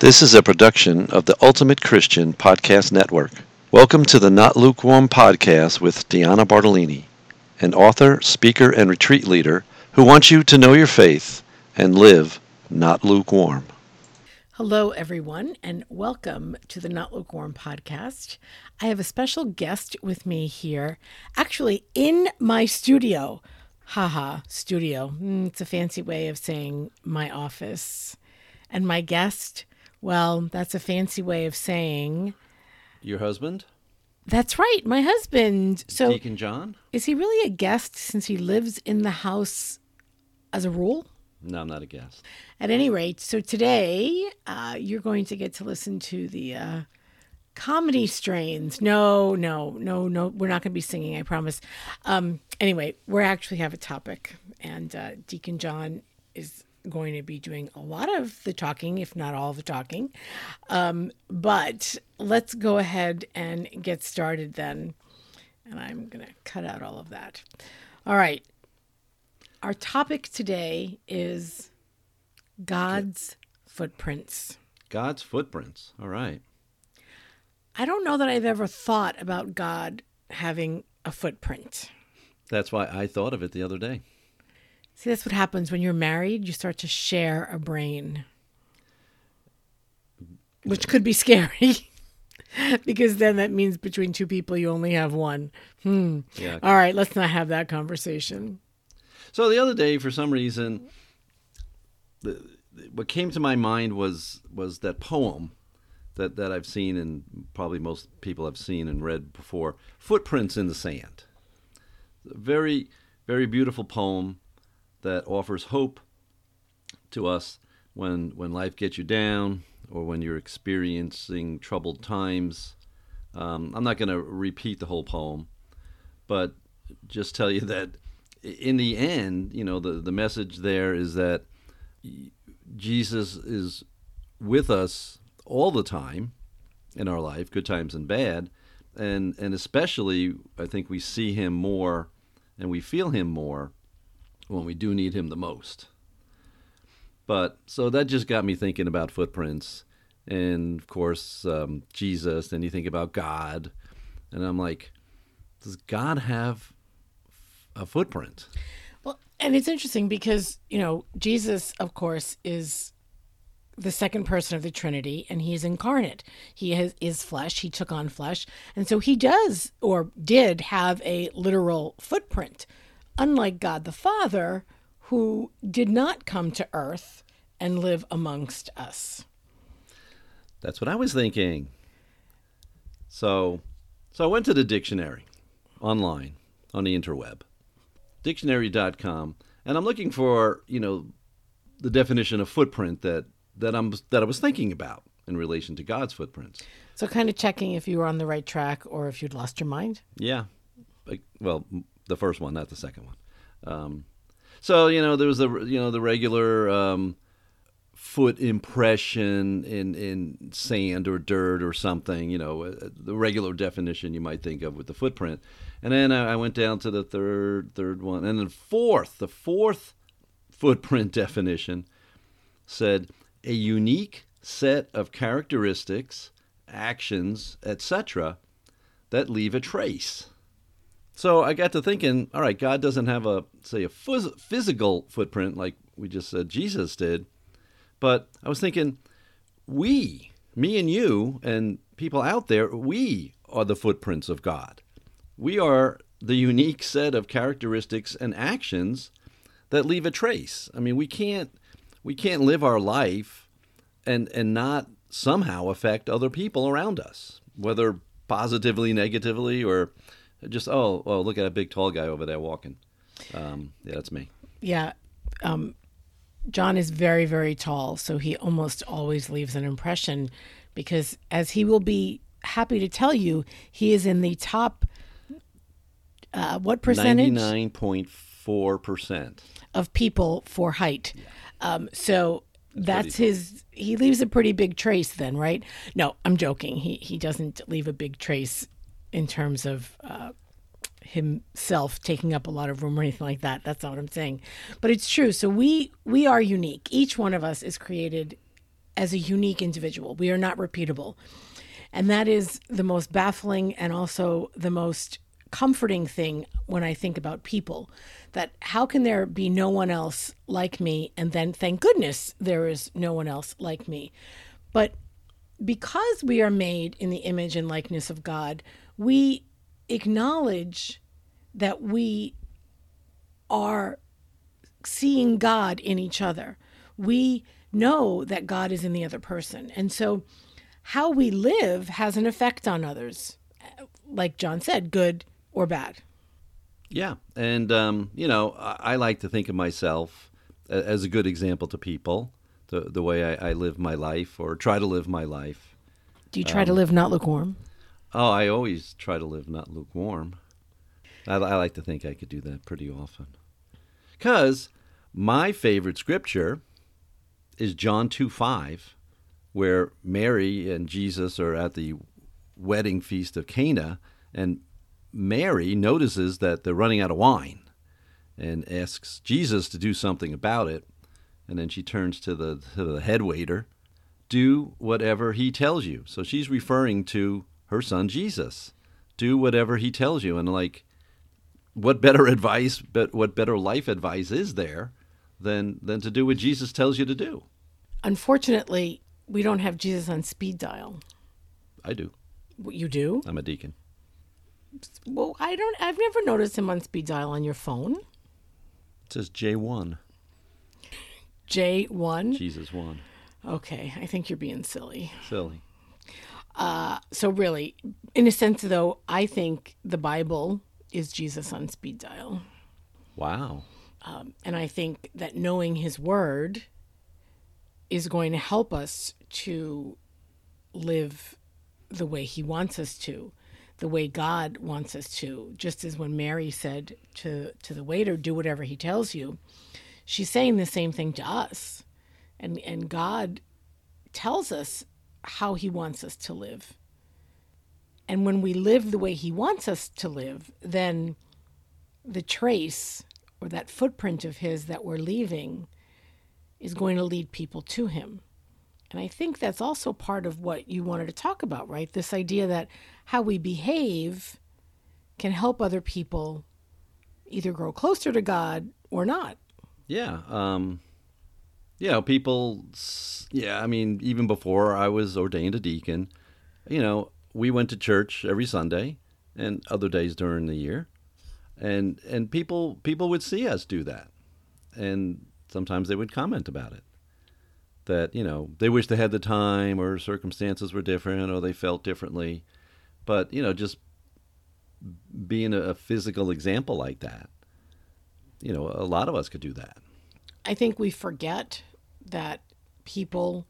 This is a production of the Ultimate Christian Podcast Network. Welcome to the Not Lukewarm Podcast with Deanna Bartalini, an author, speaker, and retreat leader who wants you to know your faith and live not lukewarm. Hello, everyone, and welcome to the Not Lukewarm podcast. I have a special guest with me here, actually in my studio. Haha, studio. Mm, it's a fancy way of saying my office. And my guest, well, that's a fancy way of saying Your husband, that's right, my husband. So, Deacon John? is he really a guest since he lives in the house as a rule? No, I'm not a guest. At any rate, so today uh, you're going to get to listen to the uh, comedy strains. No, no, no, no. We're not going to be singing, I promise. Um, anyway, we actually have a topic, and uh, Deacon John is going to be doing a lot of the talking, if not all the talking. Um, but let's go ahead and get started then. And I'm going to cut out all of that. All right. Our topic today is God's footprints. God's footprints. All right. I don't know that I've ever thought about God having a footprint. That's why I thought of it the other day. See, that's what happens when you're married. You start to share a brain, which could be scary because then that means between two people you only have one. Hmm. Yeah. All right, let's not have that conversation. So the other day, for some reason, the, what came to my mind was was that poem that, that I've seen and probably most people have seen and read before, "Footprints in the Sand." A very very beautiful poem that offers hope to us when when life gets you down or when you're experiencing troubled times. Um, I'm not going to repeat the whole poem, but just tell you that in the end, you know, the, the message there is that Jesus is with us all the time in our life, good times and bad. And, and especially, I think we see him more and we feel him more when we do need him the most. But so that just got me thinking about footprints. And of course, um, Jesus, and you think about God. And I'm like, does God have a footprint? Well, and it's interesting because, you know, Jesus, of course, is the second person of the Trinity and he is incarnate. He has, is flesh, he took on flesh. And so he does or did have a literal footprint, unlike God the Father, who did not come to earth and live amongst us. That's what I was thinking. So, so I went to the dictionary online on the interweb, dictionary.com, and I'm looking for, you know, the definition of footprint that that I'm that I was thinking about in relation to God's footprints. So, kind of checking if you were on the right track or if you'd lost your mind. Yeah, like, well, the first one, not the second one. Um, so you know, there was the you know the regular um, foot impression in in sand or dirt or something. You know, uh, the regular definition you might think of with the footprint. And then I, I went down to the third third one, and then fourth, the fourth footprint definition said a unique set of characteristics, actions, etc., that leave a trace. So I got to thinking, all right, God doesn't have a say a phys- physical footprint like we just said Jesus did, but I was thinking we, me and you and people out there, we are the footprints of God. We are the unique set of characteristics and actions that leave a trace. I mean, we can't we can't live our life and and not somehow affect other people around us, whether positively, negatively, or just oh, oh, look at that big tall guy over there walking. Um, yeah, that's me. Yeah. Um, John is very, very tall, so he almost always leaves an impression because, as he will be happy to tell you, he is in the top. Uh, what percentage? Ninety-nine point four percent of people for height. Um, so that's his. He leaves a pretty big trace, then, right? No, I'm joking. He he doesn't leave a big trace in terms of uh, himself taking up a lot of room or anything like that. That's not what I'm saying. But it's true. So we we are unique. Each one of us is created as a unique individual. We are not repeatable. And that is the most baffling and also the most comforting thing when I think about people that how can there be no one else like me? And then thank goodness there is no one else like me. But because we are made in the image and likeness of God, we acknowledge that we are seeing God in each other. We know that God is in the other person. And so how we live has an effect on others. Like John said, good or bad. Yeah, and um, you know, I, I, like to think of myself as a good example to people, the the way I, I live my life or try to live my life. Do you try um, to live not lukewarm? Oh, I always try to live not lukewarm. I, I like to think I could do that pretty often. Because my favorite scripture is John 2 5, where Mary and Jesus are at the wedding feast of Cana, and Mary notices that they're running out of wine and asks Jesus to do something about it. And then she turns to the, to the head waiter, do whatever he tells you. So she's referring to her son Jesus. Do whatever he tells you. And like, what better advice, but what better life advice is there than, than to do what Jesus tells you to do? Unfortunately, we don't have Jesus on speed dial. I do. You do? I'm a deacon. Well, I don't. I've never noticed him on speed dial on your phone. It says J one. J one. Jesus one. Okay, I think you're being silly. Silly. Uh, so really, in a sense, though, I think the Bible is Jesus on speed dial. Wow. Um, and I think that knowing His Word is going to help us to live the way He wants us to the way God wants us to. Just as when Mary said to, to the waiter, do whatever he tells you, she's saying the same thing to us. And, and God tells us how he wants us to live. And when we live the way he wants us to live, then the trace or that footprint of his that we're leaving is going to lead people to him. And I think that's also part of what you wanted to talk about, right? This idea that how we behave can help other people either grow closer to God or not. Yeah. Um, yeah, people, yeah, I mean, even before I was ordained a deacon, you know, we went to church every Sunday and other days during the year. And and people people would see us do that. And sometimes they would comment about it that you know they wish they had the time or circumstances were different or they felt differently but you know just being a, physical example like that you know a lot of us could do that i think we forget that people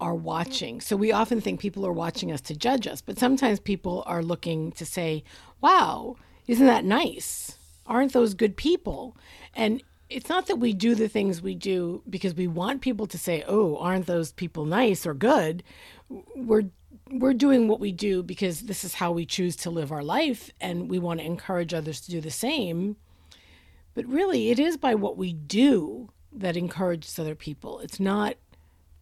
are watching so we often think people are watching us to judge us but sometimes people are looking to say wow isn't that nice aren't those good people and it's not that we do the things we do because we want people to say, "Oh, aren't those people nice or good?" We're we're doing what we do because this is how we choose to live our life and we want to encourage others to do the same. But really, it is by what we do that encourages other people. It's not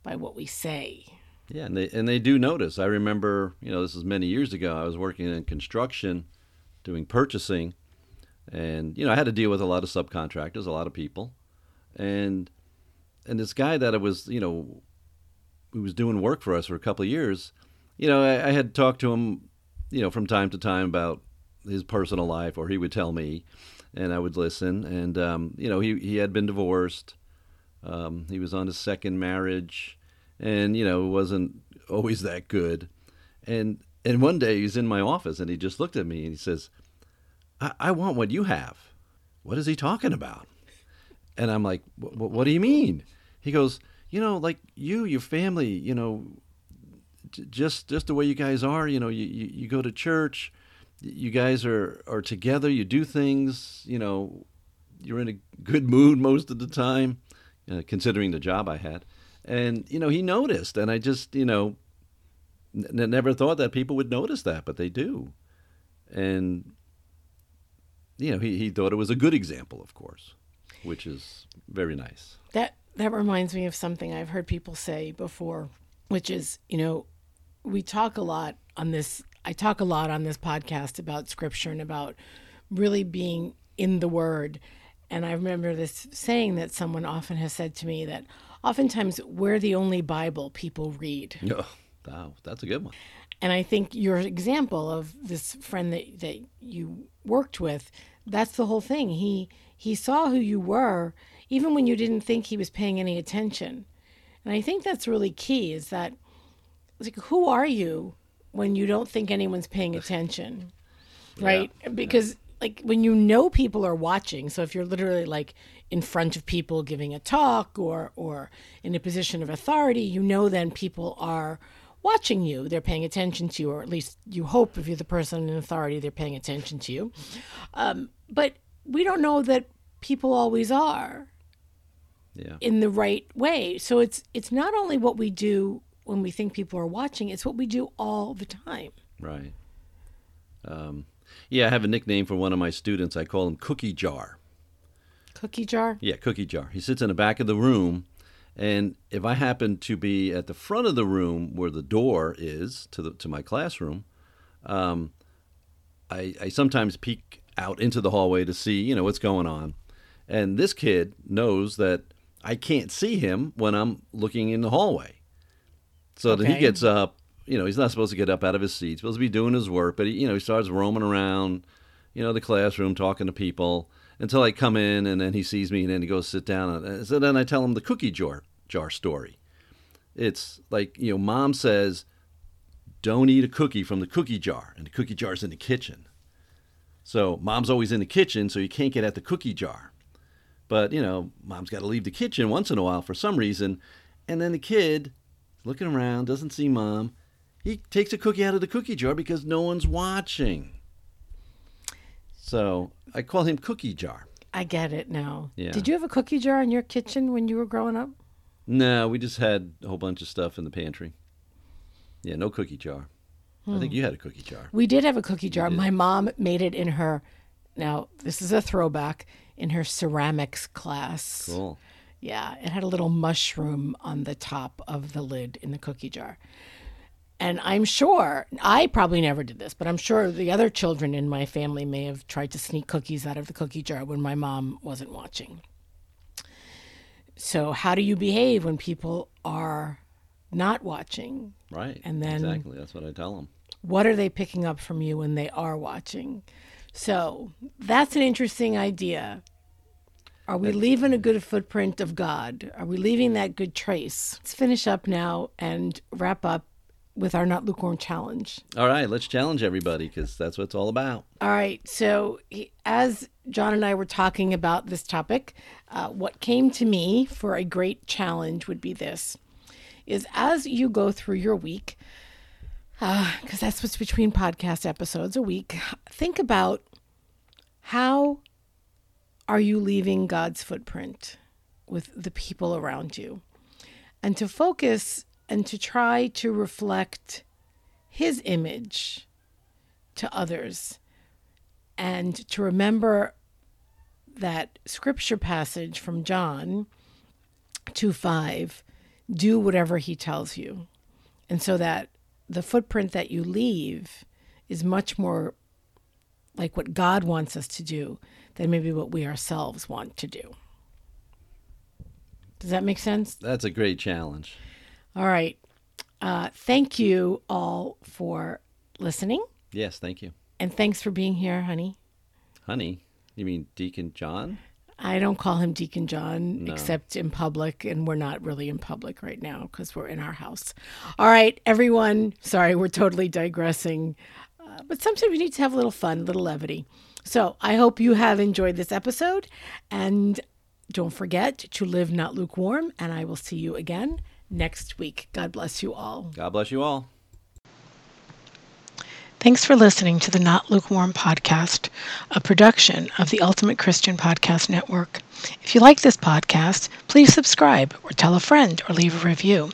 by what we say. Yeah, and they and they do notice. I remember, you know, this is many years ago. I was working in construction, doing purchasing, and you know I had to deal with a lot of subcontractors, a lot of people, and and this guy that I was you know who was doing work for us for a couple of years, you know I, I had talked to him, you know from time to time about his personal life, or he would tell me, and I would listen, and um, you know he he had been divorced, um, he was on his second marriage, and you know it wasn't always that good, and and one day he's in my office and he just looked at me and he says I, I want what you have. What is he talking about? And I'm like, what do you mean? He goes, you know, like you, your family, you know, just just the way you guys are, you know, you, you, you go to church, you guys are, are together, you do things, you know, you're in a good mood most of the time, uh, considering the job I had. And, you know, he noticed, and I just, you know, n- never thought that people would notice that, but they do. And you know, he, he thought it was a good example, of course, which is very nice. That that reminds me of something I've heard people say before, which is, you know, we talk a lot on this. I talk a lot on this podcast about scripture and about really being in the word. And I remember this saying that someone often has said to me that oftentimes we're the only Bible people read. Oh, wow, that's a good one. And I think your example of this friend that, that you worked with, that's the whole thing. He he saw who you were even when you didn't think he was paying any attention. And I think that's really key is that like who are you when you don't think anyone's paying attention? Right? Yeah. Because like when you know people are watching, so if you're literally like in front of people giving a talk or or in a position of authority, you know then people are watching you. They're paying attention to you, or at least you hope if you're the person in authority, they're paying attention to you. Um, but we don't know that people always are Yeah. in the right way. So it's it's not only what we do when we think people are watching; it's what we do all the time. Right. Um, yeah, I have a nickname for one of my students. I call him Cookie Jar. Cookie jar. Yeah, Cookie Jar. He sits in the back of the room, and if I happen to be at the front of the room where the door is to the to my classroom, um, I, I sometimes peek out into the hallway to see you know what's going on, and this kid knows that I can't see him when I'm looking in the hallway. So then he gets up. You know, he's not supposed to get up out of his seat. He's supposed to be doing his work, but he, you know, he starts roaming around, you know, the classroom talking to people until I come in, and then he sees me, and then he goes sit down. And so then I tell him the cookie jar jar story. It's like you know, mom says, "Don't eat a cookie from the cookie jar," and the cookie jar's in the kitchen. So mom's always in the kitchen, so you can't get at the cookie jar. But you know, mom's got to leave the kitchen once in a while for some reason, and then the kid looking around doesn't see mom. He takes a cookie out of the cookie jar because no one's watching. So I call him Cookie Jar. I get it now. Yeah. Did you have a cookie jar in your kitchen when you were growing up? No, we just had a whole bunch of stuff in the pantry. Yeah, no cookie jar. I think hmm. you had a cookie jar. We did have a cookie jar. My mom made it in her. Now this is a throwback in her ceramics class. Cool. Yeah, it had a little mushroom on the top of the lid in the cookie jar. And I'm sure, I probably never did this, but I'm sure the other children in my family may have tried to sneak cookies out of the cookie jar when my mom wasn't watching. So, how do you behave when people are not watching? Right. And then- exactly. That's what I tell them. What are they picking up from you when they are watching? So, that's an interesting idea. Are we leaving a good footprint of God? Are we leaving that good trace? Let's finish up now and wrap up with our Not Lukewarm Challenge. All right, let's challenge everybody because that's what it's all about. All right. So, he- as John and I were talking about this topic, uh, what came to me for a great challenge would be this: is as you go through your week, because that's what's between podcast episodes a week. Think about how are you leaving God's footprint with the people around you, and to focus and to try to reflect His image to others and to remember that scripture passage from John 2 5 do whatever he tells you. And so that the footprint that you leave is much more like what God wants us to do than maybe what we ourselves want to do. Does that make sense? That's a great challenge. All right. Uh, thank you all for listening. Yes, thank you. And thanks for being here, honey. Honey, you mean Deacon John? I don't call him Deacon John No. except in public, and we're not really in public right now because we're in our house. All right, everyone. Sorry, we're totally digressing, uh, but sometimes we need to have a little fun, a little levity. So I hope you have enjoyed this episode, and don't forget to live not lukewarm. And I will see you again next week. God bless you all. God bless you all. Thanks for listening to the Not Lukewarm podcast, a production of the Ultimate Christian Podcast Network. If you like this podcast, please subscribe or tell a friend or leave a review.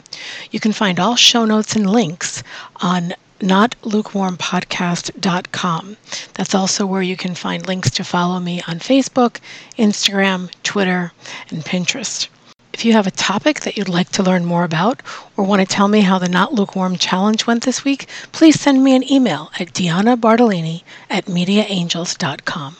You can find all show notes and links on notlukewarmpodcast.com. That's also where you can find links to follow me on Facebook, Instagram, Twitter, and Pinterest. If you have a topic that you'd like to learn more about or want to tell me how the Not Lukewarm Challenge went this week, please send me an email at Deanna Bartalini at MediaAngels.com.